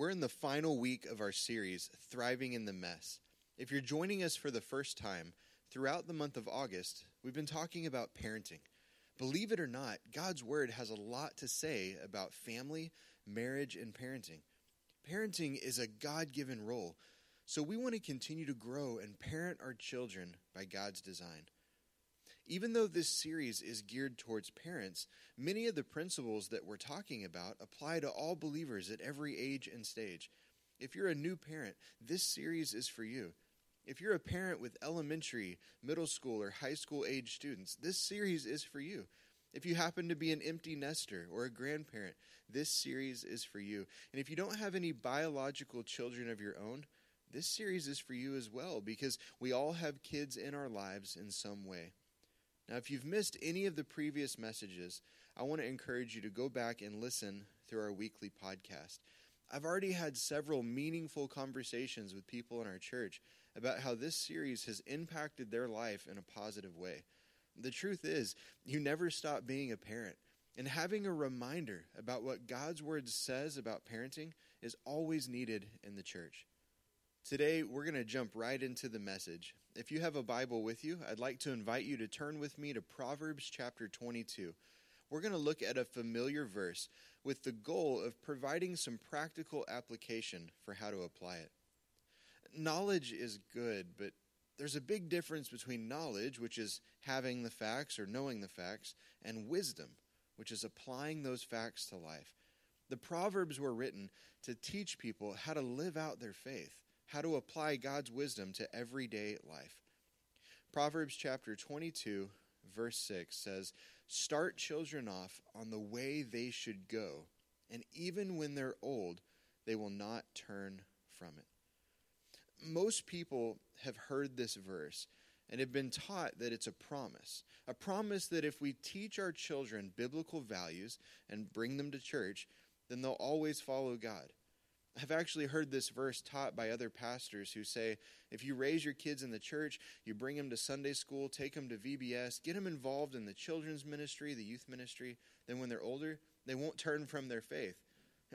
We're in the final week of our series, Thriving in the Mess. If you're joining us for the first time, throughout the month of August, we've been talking about parenting. Believe it or not, God's Word has a lot to say about family, marriage, and parenting. Parenting is a God given role, so we want to continue to grow and parent our children by God's design. Even though this series is geared towards parents, many of the principles that we're talking about apply to all believers at every age and stage. If you're a new parent, this series is for you. If you're a parent with elementary, middle school, or high school age students, this series is for you. If you happen to be an empty nester or a grandparent, this series is for you. And if you don't have any biological children of your own, this series is for you as well because we all have kids in our lives in some way. Now, if you've missed any of the previous messages, I want to encourage you to go back and listen through our weekly podcast. I've already had several meaningful conversations with people in our church about how this series has impacted their life in a positive way. The truth is, you never stop being a parent. And having a reminder about what God's Word says about parenting is always needed in the church. Today, we're going to jump right into the message. If you have a Bible with you, I'd like to invite you to turn with me to Proverbs chapter 22. We're going to look at a familiar verse with the goal of providing some practical application for how to apply it. Knowledge is good, but there's a big difference between knowledge, which is having the facts or knowing the facts, and wisdom, which is applying those facts to life. The Proverbs were written to teach people how to live out their faith how to apply God's wisdom to everyday life. Proverbs chapter 22, verse 6 says, Start children off on the way they should go, and even when they're old, they will not turn from it. Most people have heard this verse and have been taught that it's a promise. A promise that if we teach our children biblical values and bring them to church, then they'll always follow God. I've actually heard this verse taught by other pastors who say if you raise your kids in the church, you bring them to Sunday school, take them to VBS, get them involved in the children's ministry, the youth ministry, then when they're older, they won't turn from their faith.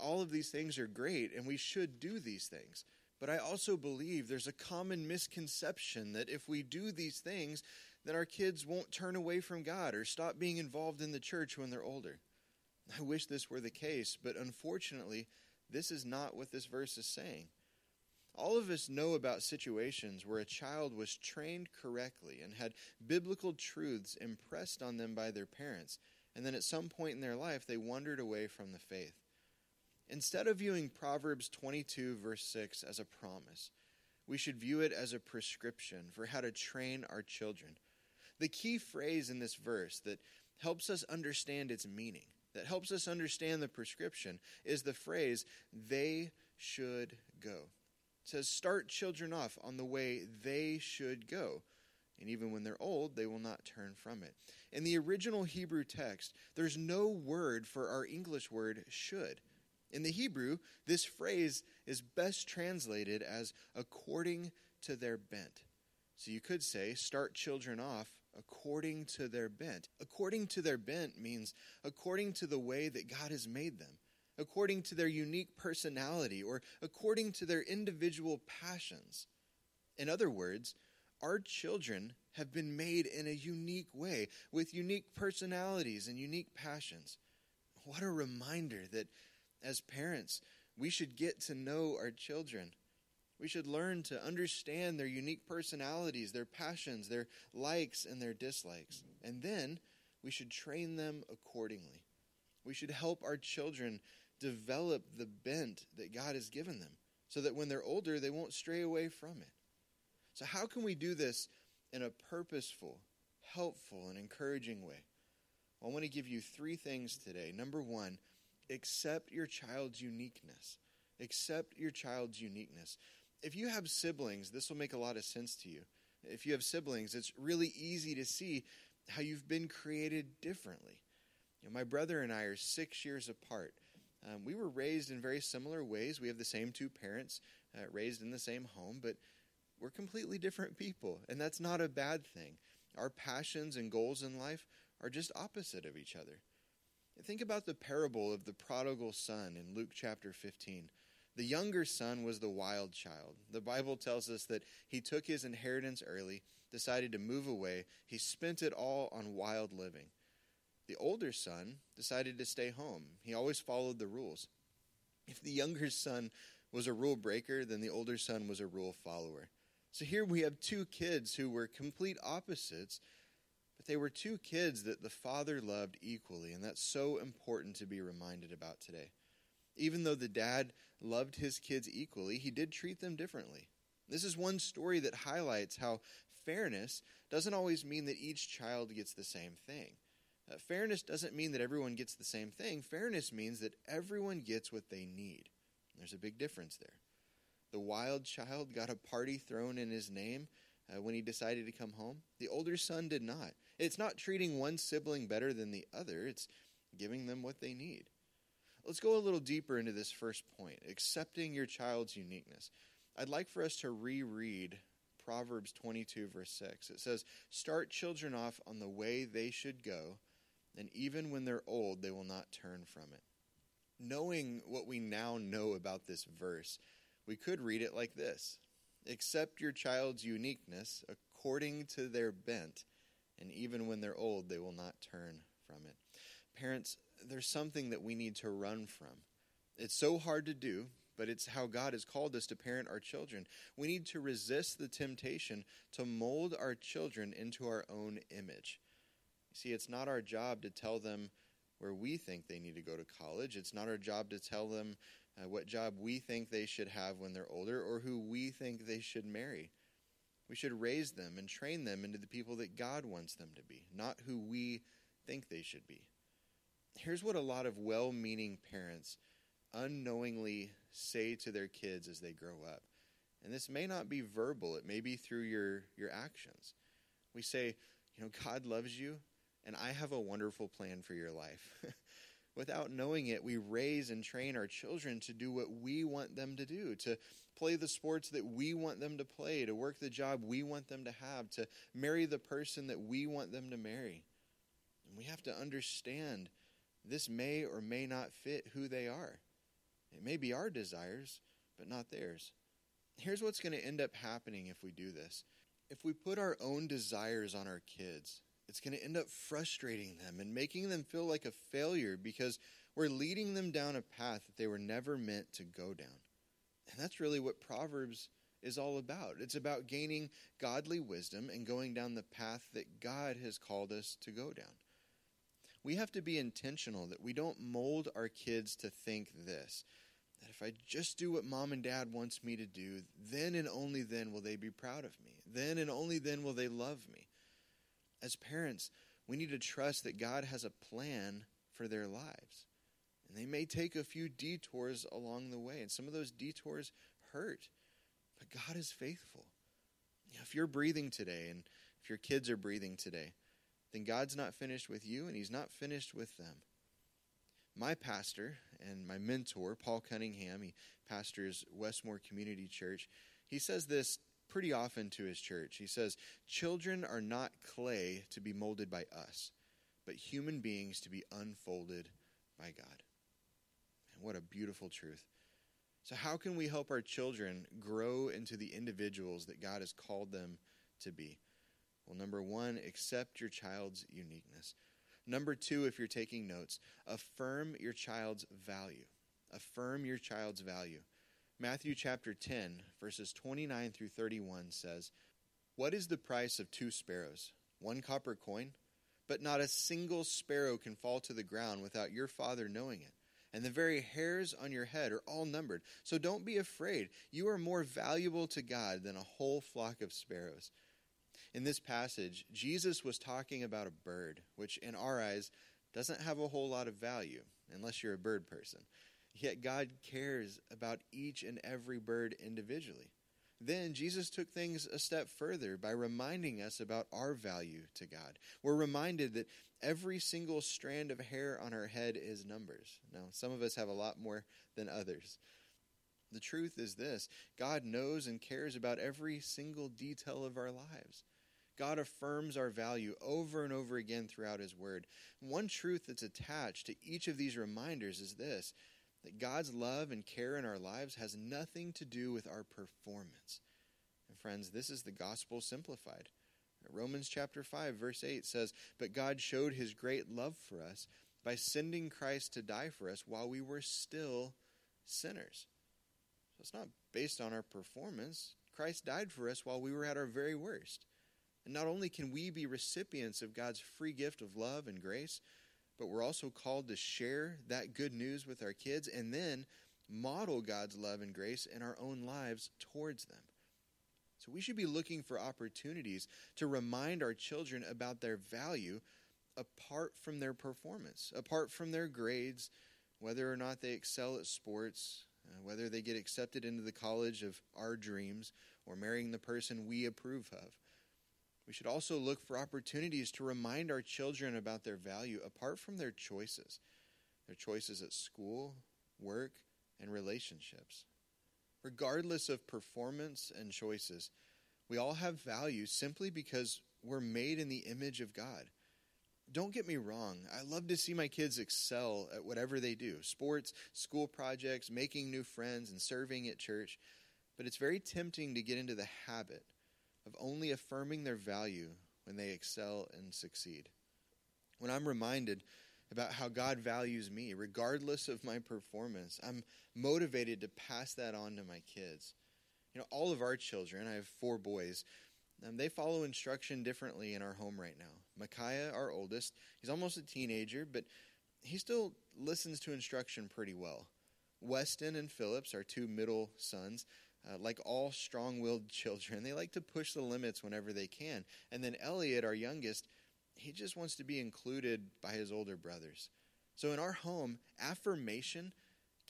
All of these things are great, and we should do these things. But I also believe there's a common misconception that if we do these things, then our kids won't turn away from God or stop being involved in the church when they're older. I wish this were the case, but unfortunately, this is not what this verse is saying. All of us know about situations where a child was trained correctly and had biblical truths impressed on them by their parents, and then at some point in their life they wandered away from the faith. Instead of viewing Proverbs 22, verse 6 as a promise, we should view it as a prescription for how to train our children. The key phrase in this verse that helps us understand its meaning that helps us understand the prescription is the phrase, they should go. It says, start children off on the way they should go. And even when they're old, they will not turn from it. In the original Hebrew text, there's no word for our English word should. In the Hebrew, this phrase is best translated as according to their bent. So you could say, start children off according to their bent. According to their bent means according to the way that God has made them, according to their unique personality, or according to their individual passions. In other words, our children have been made in a unique way, with unique personalities and unique passions. What a reminder that as parents, we should get to know our children we should learn to understand their unique personalities, their passions, their likes, and their dislikes. And then we should train them accordingly. We should help our children develop the bent that God has given them so that when they're older, they won't stray away from it. So, how can we do this in a purposeful, helpful, and encouraging way? Well, I want to give you three things today. Number one, accept your child's uniqueness. Accept your child's uniqueness if you have siblings, this will make a lot of sense to you. If you have siblings, it's really easy to see how you've been created differently. You know, my brother and I are six years apart. Um, we were raised in very similar ways. We have the same two parents, uh, raised in the same home, but we're completely different people, and that's not a bad thing. Our passions and goals in life are just opposite of each other. Think about the parable of the prodigal son in Luke chapter 15. The younger son was the wild child. The Bible tells us that he took his inheritance early, decided to move away. He spent it all on wild living. The older son decided to stay home. He always followed the rules. If the younger son was a rule breaker, then the older son was a rule follower. So here we have two kids who were complete opposites, but they were two kids that the father loved equally, and that's so important to be reminded about today. Even though the dad loved his kids equally, he did treat them differently. This is one story that highlights how fairness doesn't always mean that each child gets the same thing. Uh, fairness doesn't mean that everyone gets the same thing. Fairness means that everyone gets what they need. There's a big difference there. The wild child got a party thrown in his name uh, when he decided to come home. The older son did not. It's not treating one sibling better than the other, it's giving them what they need. Let's go a little deeper into this first point accepting your child's uniqueness. I'd like for us to reread Proverbs 22, verse 6. It says, Start children off on the way they should go, and even when they're old, they will not turn from it. Knowing what we now know about this verse, we could read it like this Accept your child's uniqueness according to their bent, and even when they're old, they will not turn from it. Parents, there's something that we need to run from. It's so hard to do, but it's how God has called us to parent our children. We need to resist the temptation to mold our children into our own image. See, it's not our job to tell them where we think they need to go to college. It's not our job to tell them uh, what job we think they should have when they're older or who we think they should marry. We should raise them and train them into the people that God wants them to be, not who we think they should be. Here's what a lot of well meaning parents unknowingly say to their kids as they grow up. And this may not be verbal, it may be through your, your actions. We say, you know, God loves you, and I have a wonderful plan for your life. Without knowing it, we raise and train our children to do what we want them to do, to play the sports that we want them to play, to work the job we want them to have, to marry the person that we want them to marry. And we have to understand this may or may not fit who they are. It may be our desires, but not theirs. Here's what's going to end up happening if we do this. If we put our own desires on our kids, it's going to end up frustrating them and making them feel like a failure because we're leading them down a path that they were never meant to go down. And that's really what Proverbs is all about. It's about gaining godly wisdom and going down the path that God has called us to go down we have to be intentional that we don't mold our kids to think this that if I just do what mom and dad wants me to do, then and only then will they be proud of me. Then and only then will they love me. As parents, we need to trust that God has a plan for their lives. And they may take a few detours along the way, and some of those detours hurt, but God is faithful. If you're breathing today and if your kids are breathing today, then God's not finished with you and He's not finished with them. My pastor and my mentor, Paul Cunningham, he pastors Westmore Community Church, he says this pretty often to his church. He says, Children are not clay to be molded by us, but human beings to be unfolded by God. And what a beautiful truth. So, how can we help our children grow into the individuals that God has called them to be? Well, number one, accept your child's uniqueness. Number two, if you're taking notes, affirm your child's value. Affirm your child's value. Matthew chapter 10, verses 29 through 31 says, What is the price of two sparrows? One copper coin? But not a single sparrow can fall to the ground without your Father knowing it. And the very hairs on your head are all numbered. So don't be afraid. You are more valuable to God than a whole flock of sparrows. In this passage, Jesus was talking about a bird, which in our eyes doesn't have a whole lot of value unless you're a bird person. Yet God cares about each and every bird individually. Then Jesus took things a step further by reminding us about our value to God. We're reminded that every single strand of hair on our head is numbers. Now, some of us have a lot more than others. The truth is this God knows and cares about every single detail of our lives. God affirms our value over and over again throughout His Word. One truth that's attached to each of these reminders is this that God's love and care in our lives has nothing to do with our performance. And friends, this is the gospel simplified. Romans chapter 5 verse 8 says, "But God showed his great love for us by sending Christ to die for us while we were still sinners." So it's not based on our performance. Christ died for us while we were at our very worst. And not only can we be recipients of God's free gift of love and grace, but we're also called to share that good news with our kids and then model God's love and grace in our own lives towards them. So we should be looking for opportunities to remind our children about their value apart from their performance, apart from their grades, whether or not they excel at sports, uh, whether they get accepted into the college of our dreams, or marrying the person we approve of. We should also look for opportunities to remind our children about their value apart from their choices, their choices at school, work, and relationships. Regardless of performance and choices, we all have value simply because we're made in the image of God. Don't get me wrong, I love to see my kids excel at whatever they do sports, school projects, making new friends, and serving at church. But it's very tempting to get into the habit of only affirming their value when they excel and succeed. When I'm reminded about how God values me, regardless of my performance, I'm motivated to pass that on to my kids. You know, all of our children, I have four boys, um, they follow instruction differently in our home right now. Micaiah, our oldest, he's almost a teenager, but he still listens to instruction pretty well. Weston and Phillips, our two middle sons, uh, like all strong willed children, they like to push the limits whenever they can. And then Elliot, our youngest, he just wants to be included by his older brothers. So in our home, affirmation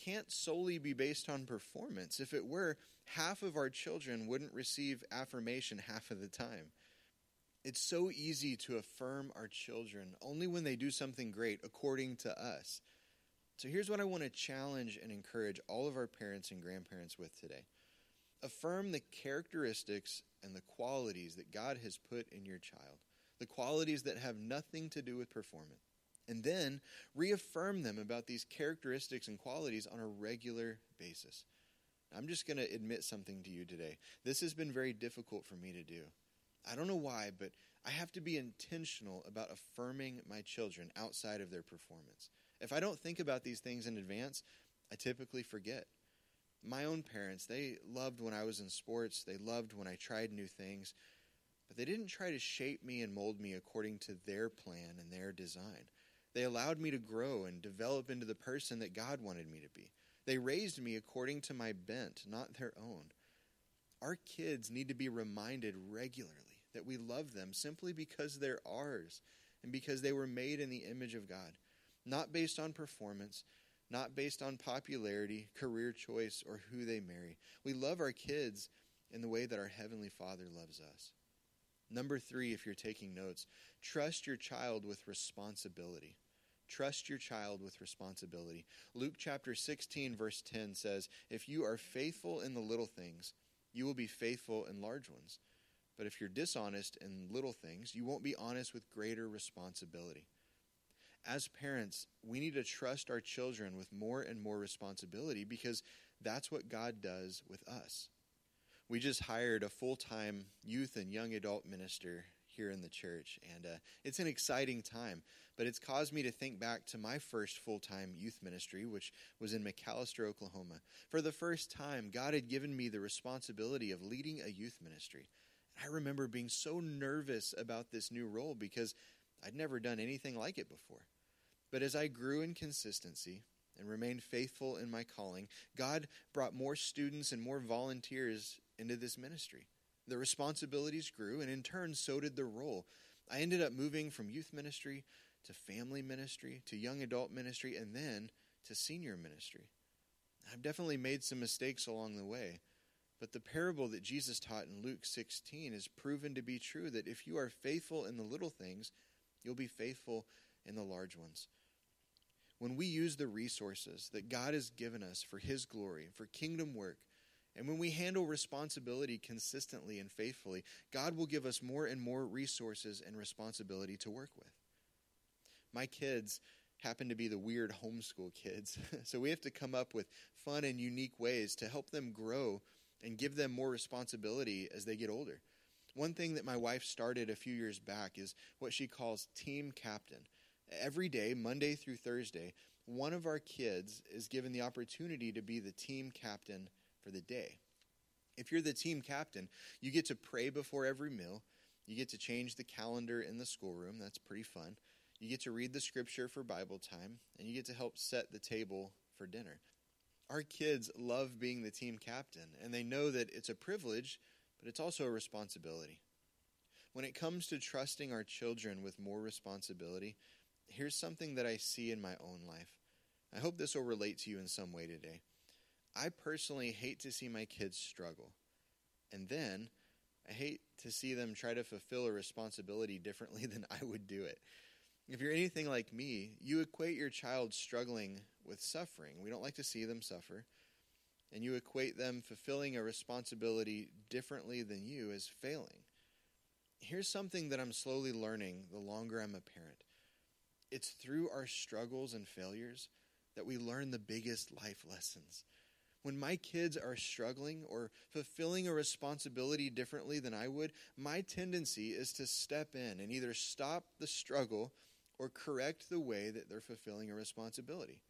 can't solely be based on performance. If it were, half of our children wouldn't receive affirmation half of the time. It's so easy to affirm our children only when they do something great according to us. So here's what I want to challenge and encourage all of our parents and grandparents with today. Affirm the characteristics and the qualities that God has put in your child, the qualities that have nothing to do with performance. And then reaffirm them about these characteristics and qualities on a regular basis. I'm just going to admit something to you today. This has been very difficult for me to do. I don't know why, but I have to be intentional about affirming my children outside of their performance. If I don't think about these things in advance, I typically forget my own parents, they loved when I was in sports, they loved when I tried new things, but they didn't try to shape me and mold me according to their plan and their design. They allowed me to grow and develop into the person that God wanted me to be. They raised me according to my bent, not their own. Our kids need to be reminded regularly that we love them simply because they're ours and because they were made in the image of God, not based on performance, not based on popularity, career choice, or who they marry. We love our kids in the way that our Heavenly Father loves us. Number three, if you're taking notes, trust your child with responsibility. Trust your child with responsibility. Luke chapter 16, verse 10 says, If you are faithful in the little things, you will be faithful in large ones. But if you're dishonest in little things, you won't be honest with greater responsibility as parents, we need to trust our children with more and more responsibility because that's what God does with us. We just hired a full time youth and young adult minister here in the church, and uh, it's an exciting time. But it's caused me to think back to my first full time youth ministry, which was in McAlester, Oklahoma. For the first time, God had given me the responsibility of leading a youth ministry. I remember being so nervous about this new role because I'd never done anything like it before. But as I grew in consistency and remained faithful in my calling, God brought more students and more volunteers into this ministry. The responsibilities grew, and in turn, so did the role. I ended up moving from youth ministry to family ministry to young adult ministry and then to senior ministry. I've definitely made some mistakes along the way, but the parable that Jesus taught in Luke 16 is proven to be true that if you are faithful in the little things, you'll be faithful in the large ones. When we use the resources that God has given us for His glory, for kingdom work, and when we handle responsibility consistently and faithfully, God will give us more and more resources and responsibility to work with. My kids happen to be the weird homeschool kids. so we have to come up with fun and unique ways to help them grow and give them more responsibility as they get older. One thing that my wife started a few years back is what she calls team captain. Every day, Monday through Thursday, one of our kids is given the opportunity to be the team captain for the day. If you're the team captain, you get to pray before every meal. You get to change the calendar in the schoolroom. That's pretty fun. You get to read the scripture for Bible time, and you get to help set the table for dinner. Our kids love being the team captain, and they know that it's a privilege, but it's also a responsibility. When it comes to trusting our children with more responsibility, here's something that I see in my own life. I hope this will relate to you in some way today. I personally hate to see my kids struggle. And then I hate to see them try to fulfill a responsibility differently than I would do it. If you're anything like me, you equate your child struggling with suffering. We don't like to see them suffer. And you equate them fulfilling a responsibility differently than you as failing. Here's something that I'm slowly learning the longer I'm a parent it's through our struggles and failures that we learn the biggest life lessons. When my kids are struggling or fulfilling a responsibility differently than I would, my tendency is to step in and either stop the struggle or correct the way that they're fulfilling a responsibility.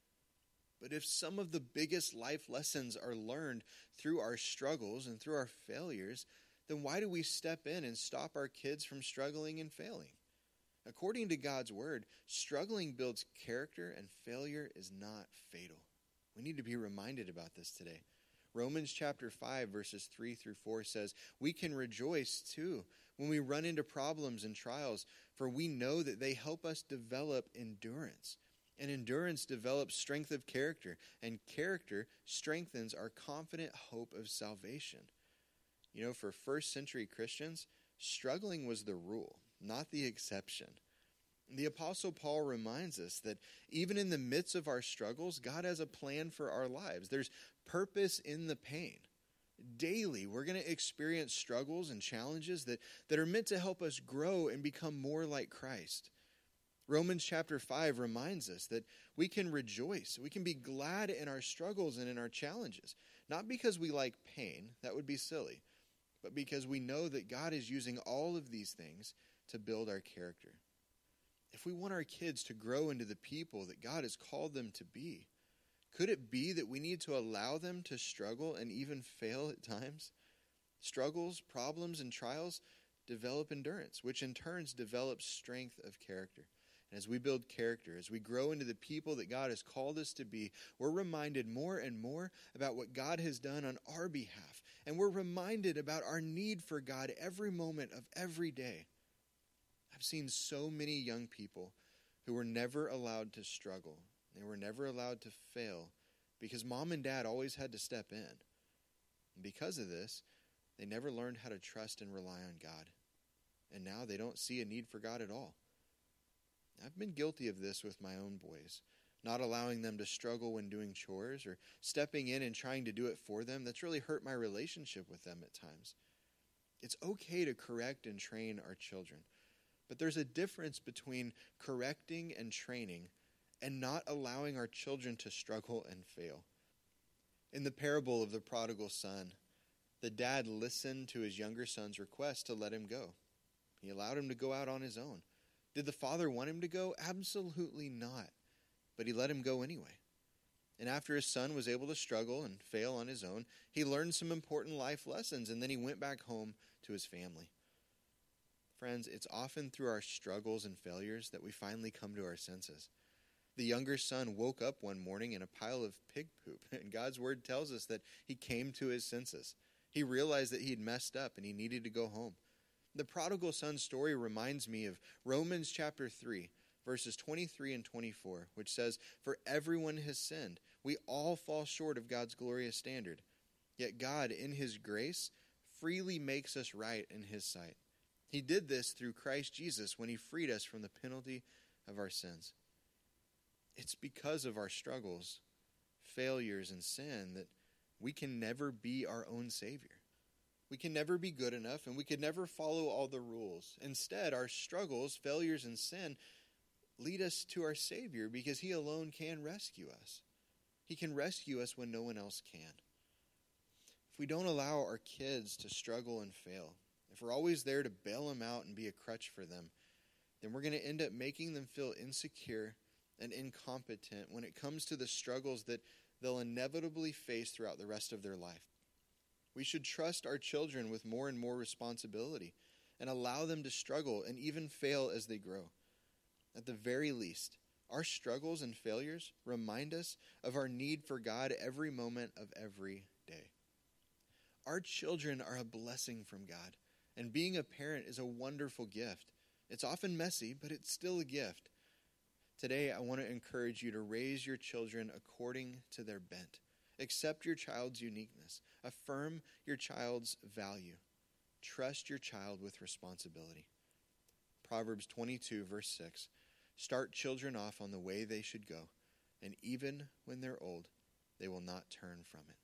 But if some of the biggest life lessons are learned through our struggles and through our failures, then why do we step in and stop our kids from struggling and failing? According to God's word, struggling builds character and failure is not fatal. We need to be reminded about this today. Romans chapter 5, verses 3 through 4 says, We can rejoice too when we run into problems and trials, for we know that they help us develop endurance. And endurance develops strength of character, and character strengthens our confident hope of salvation. You know, for first century Christians, struggling was the rule, not the exception. The Apostle Paul reminds us that even in the midst of our struggles, God has a plan for our lives. There's purpose in the pain daily we're going to experience struggles and challenges that, that are meant to help us grow and become more like Christ. Romans chapter 5 reminds us that we can rejoice, we can be glad in our struggles and in our challenges, not because we like pain, that would be silly, but because we know that God is using all of these things to build our character. If we want our kids to grow into the people that God has called them to be, could it be that we need to allow them to struggle and even fail at times? Struggles, problems, and trials develop endurance, which in turns develops strength of character. And as we build character, as we grow into the people that God has called us to be, we're reminded more and more about what God has done on our behalf. And we're reminded about our need for God every moment of every day. I've seen so many young people who were never allowed to struggle they were never allowed to fail because mom and dad always had to step in. And because of this, they never learned how to trust and rely on God. And now they don't see a need for God at all. I've been guilty of this with my own boys, not allowing them to struggle when doing chores or stepping in and trying to do it for them. That's really hurt my relationship with them at times. It's okay to correct and train our children, but there's a difference between correcting and training and not allowing our children to struggle and fail. In the parable of the prodigal son, the dad listened to his younger son's request to let him go. He allowed him to go out on his own. Did the father want him to go? Absolutely not. But he let him go anyway. And after his son was able to struggle and fail on his own, he learned some important life lessons and then he went back home to his family. Friends, it's often through our struggles and failures that we finally come to our senses. The younger son woke up one morning in a pile of pig poop, and God's word tells us that he came to his senses. He realized that he'd messed up and he needed to go home. The prodigal son story reminds me of Romans chapter 3, verses 23 and 24, which says, For everyone has sinned. We all fall short of God's glorious standard. Yet God, in his grace, freely makes us right in his sight. He did this through Christ Jesus when he freed us from the penalty of our sins. It's because of our struggles, failures, and sin that we can never be our own Savior. We can never be good enough, and we could never follow all the rules. Instead, our struggles, failures, and sin lead us to our Savior because He alone can rescue us. He can rescue us when no one else can. If we don't allow our kids to struggle and fail, if we're always there to bail them out and be a crutch for them, then we're going to end up making them feel insecure and incompetent when it comes to the struggles that they'll inevitably face throughout the rest of their life. We should trust our children with more and more responsibility and allow them to struggle and even fail as they grow. At the very least, our struggles and failures remind us of our need for God every moment of every day. Our children are a blessing from God, and being a parent is a wonderful gift. It's often messy, but it's still a gift. Today, I want to encourage you to raise your children according to their bent. Accept your child's uniqueness. Affirm your child's value. Trust your child with responsibility. Proverbs 22, verse 6 Start children off on the way they should go, and even when they're old, they will not turn from it.